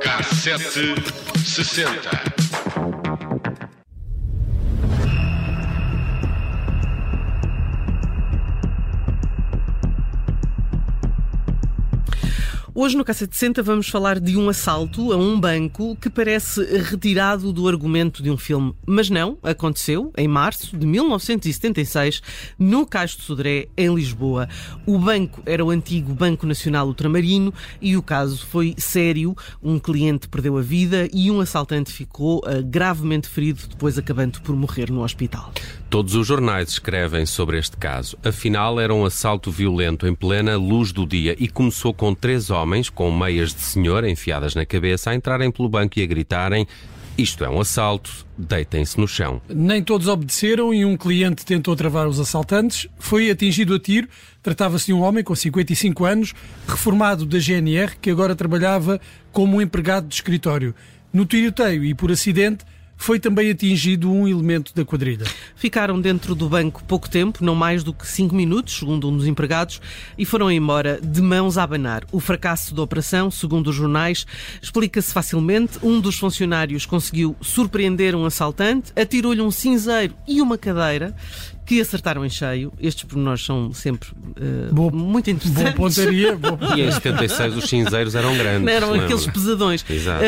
Cassete sessenta. Hoje no Cassete 60 vamos falar de um assalto a um banco que parece retirado do argumento de um filme. Mas não, aconteceu em março de 1976 no Cais de Sodré, em Lisboa. O banco era o antigo Banco Nacional Ultramarino e o caso foi sério. Um cliente perdeu a vida e um assaltante ficou uh, gravemente ferido, depois acabando por morrer no hospital. Todos os jornais escrevem sobre este caso. Afinal, era um assalto violento em plena luz do dia e começou com três homens com meias de senhor enfiadas na cabeça a entrarem pelo banco e a gritarem: Isto é um assalto, deitem-se no chão. Nem todos obedeceram e um cliente tentou travar os assaltantes. Foi atingido a tiro. Tratava-se de um homem com 55 anos, reformado da GNR, que agora trabalhava como empregado de escritório. No tiroteio e por acidente, foi também atingido um elemento da quadrilha. Ficaram dentro do banco pouco tempo, não mais do que cinco minutos, segundo um dos empregados, e foram embora de mãos a abanar. O fracasso da operação, segundo os jornais, explica-se facilmente. Um dos funcionários conseguiu surpreender um assaltante, atirou-lhe um cinzeiro e uma cadeira que acertaram em cheio. Estes pormenores são sempre uh, boa, muito interessantes. Boa pontaria. Boa E em 76 os cinzeiros eram grandes. Eram aqueles pesadões.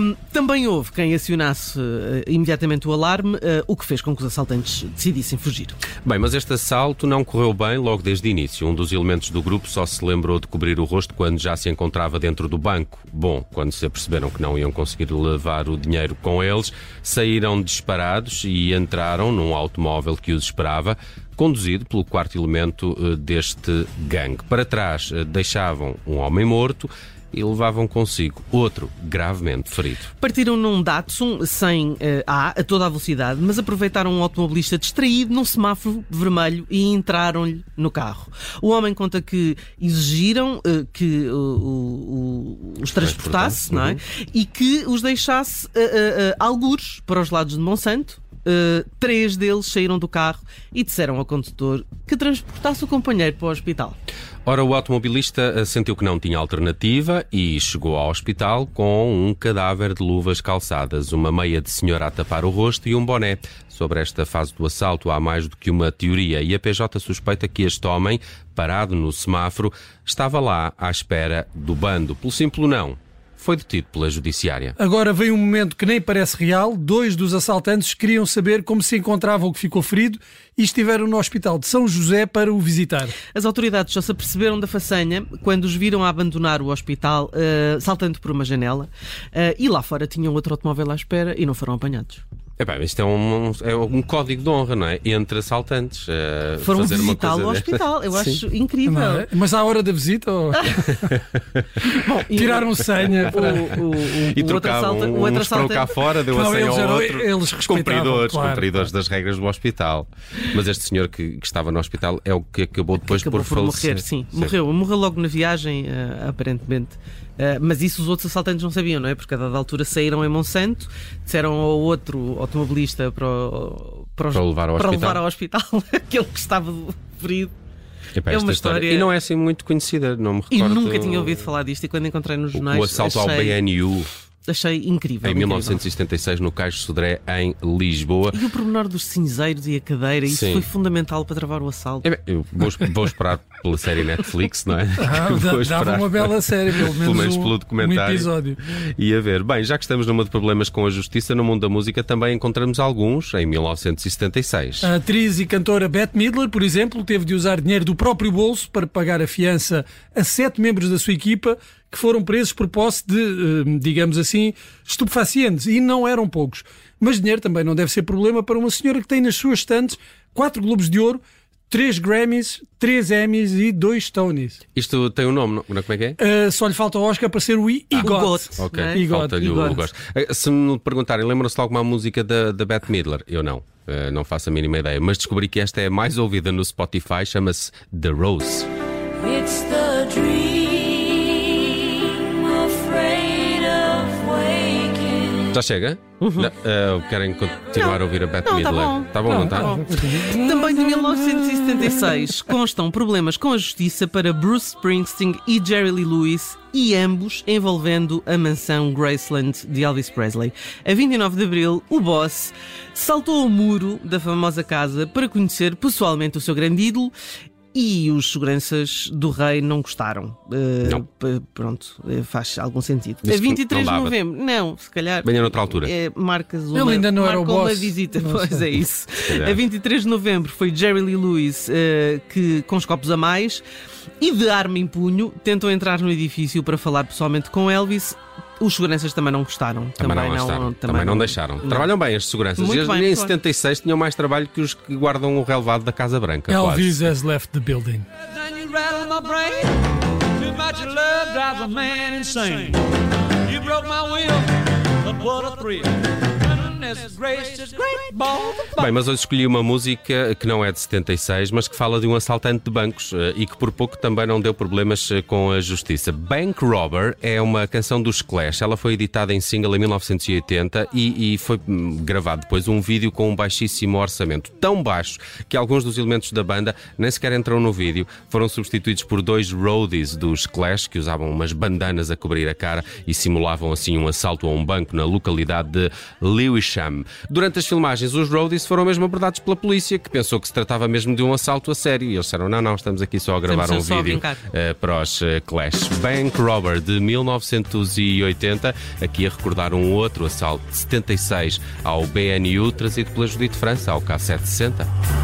Um, também houve quem acionasse uh, imediatamente o alarme, uh, o que fez com que os assaltantes decidissem fugir. Bem, mas este assalto não correu bem logo desde o início. Um dos elementos do grupo só se lembrou de cobrir o rosto quando já se encontrava dentro do banco. Bom, quando se aperceberam que não iam conseguir levar o dinheiro com eles, saíram disparados e entraram num automóvel que os esperava conduzido pelo quarto elemento uh, deste gangue. Para trás uh, deixavam um homem morto e levavam consigo outro gravemente ferido. Partiram num Datsun sem uh, A a toda a velocidade, mas aproveitaram um automobilista distraído num semáforo vermelho e entraram-lhe no carro. O homem conta que exigiram que os transportasse não é? Uhum. e que os deixasse algures para os lados de Monsanto Uh, três deles saíram do carro e disseram ao condutor que transportasse o companheiro para o hospital. Ora, o automobilista eh, sentiu que não tinha alternativa e chegou ao hospital com um cadáver de luvas calçadas, uma meia de senhora a tapar o rosto e um boné. Sobre esta fase do assalto há mais do que uma teoria e a PJ suspeita que este homem, parado no semáforo, estava lá à espera do bando. Pelo simples não, foi detido pela Judiciária. Agora vem um momento que nem parece real. Dois dos assaltantes queriam saber como se encontrava o que ficou ferido e estiveram no Hospital de São José para o visitar. As autoridades só se aperceberam da façanha quando os viram a abandonar o hospital, uh, saltando por uma janela, uh, e lá fora tinham outro automóvel à espera e não foram apanhados. É isto é um, é um código de honra, não é? Entre assaltantes. Uh, Foram visitá-lo ao hospital. Eu acho Sim. incrível. É? Mas à hora da visita? Ou... Bom, Tiraram senha para... o, o, o, e trocavam o outro assaltante... cá fora, deu não, a senha ao eram, outro. Eles cumpridores, claro, cumpridores das regras do hospital. Mas este senhor que, que, estava no hospital é o que acabou depois acabou por, por morrer. Sim, sim, morreu. Morreu logo na viagem, uh, aparentemente. Uh, mas isso os outros assaltantes não sabiam, não é? Porque a dada altura saíram em Monsanto, disseram ao outro automobilista para, para, os, para levar ao para hospital, levar ao hospital aquele que estava ferido. Epá, é uma história... história... E não é assim muito conhecida, não me recordo. E nunca tinha ouvido falar disto e quando encontrei nos jornais. O assalto achei... ao BNU achei incrível. Em 1976, no Cais de Sodré, em Lisboa. E o pormenor dos cinzeiros e a cadeira, isso Sim. foi fundamental para travar o assalto. É, eu vou, vou, esperar pela série Netflix, não é? Ah, dava uma bela série, pelo menos, pelo menos um, pelo documentário. Um episódio. E a ver, bem, já que estamos numa de problemas com a justiça, no mundo da música também encontramos alguns em 1976. A atriz e cantora Bette Midler, por exemplo, teve de usar dinheiro do próprio bolso para pagar a fiança a sete membros da sua equipa que foram presos por posse de, eh, digamos assim, estupefacientes. E não eram poucos. Mas dinheiro também não deve ser problema para uma senhora que tem nas suas estantes quatro Globos de Ouro, três Grammys, três Emmys e dois Tonys. Isto tem um nome, não, como é que é? Uh, só lhe falta o Oscar para ser o EGOT. Ah, ok, é? falta-lhe o gosto. Eh, se me perguntarem, lembram-se de alguma música da, da Bette Midler? Eu não. Uh, não faço a mínima ideia. Mas descobri que esta é a mais ouvida no Spotify, chama-se The Rose. It's the dream. Já chega? Não, eh, querem continuar a ouvir a Bette Não, tá Midler? bom. Tá bom, não está? Tá bom. Também de 1976 constam problemas com a justiça para Bruce Springsteen e Jerry Lee Lewis e ambos envolvendo a mansão Graceland de Elvis Presley. A 29 de abril, o boss saltou o muro da famosa casa para conhecer pessoalmente o seu grande ídolo e os seguranças do rei não gostaram. Uh, Não. Pronto, eh, faz algum sentido. Disse A que 23 não de novembro, não, se calhar. Venha noutra altura. É, marcas uma, Ele ainda não era o marcam uma boss. visita, Não pois sei. é isso. A 23 de novembro foi Jerry Lee Lewis eh, que, com os copos a mais e de arma em punho, tentou entrar no edifício para falar pessoalmente com Elvis. Os seguranças também não gostaram. Também, não, gostaram. também, não deixaram. não. Trabalham bem as seguranças. Muito E bem, em muito 76 tinham mais trabalho que os que guardam o relevado da Casa Branca. Elvis quase. has left the building. Bem, mas hoje escolhi uma música que não é de 76, mas que fala de um assaltante de bancos eh, e que por pouco também não deu problemas eh, com a justiça. Bank Robber é uma canção dos Clash. Ela foi editada em single em 1980 e, e foi hum, gravado depois um vídeo com um baixíssimo orçamento. Tão baixo que alguns dos elementos da banda nem sequer entram no vídeo. Foram substituídos por dois roadies dos Clash que usavam umas bandanas a cobrir a cara e simulavam assim um assalto a um banco na localidade de Lewisham. Durante as filmagens, os roadies foram mesmo abordados pela polícia, que pensou que se tratava mesmo de um assalto a sério. E eles disseram: não, não, estamos aqui só a gravar Estamos um vídeo eh, para os eh, Clash. Bank Robber de 1980, aqui a recordar um outro assalto de 76 ao BNU, trazido pela Judite França, ao K760.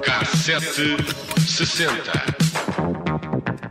Cassete 60.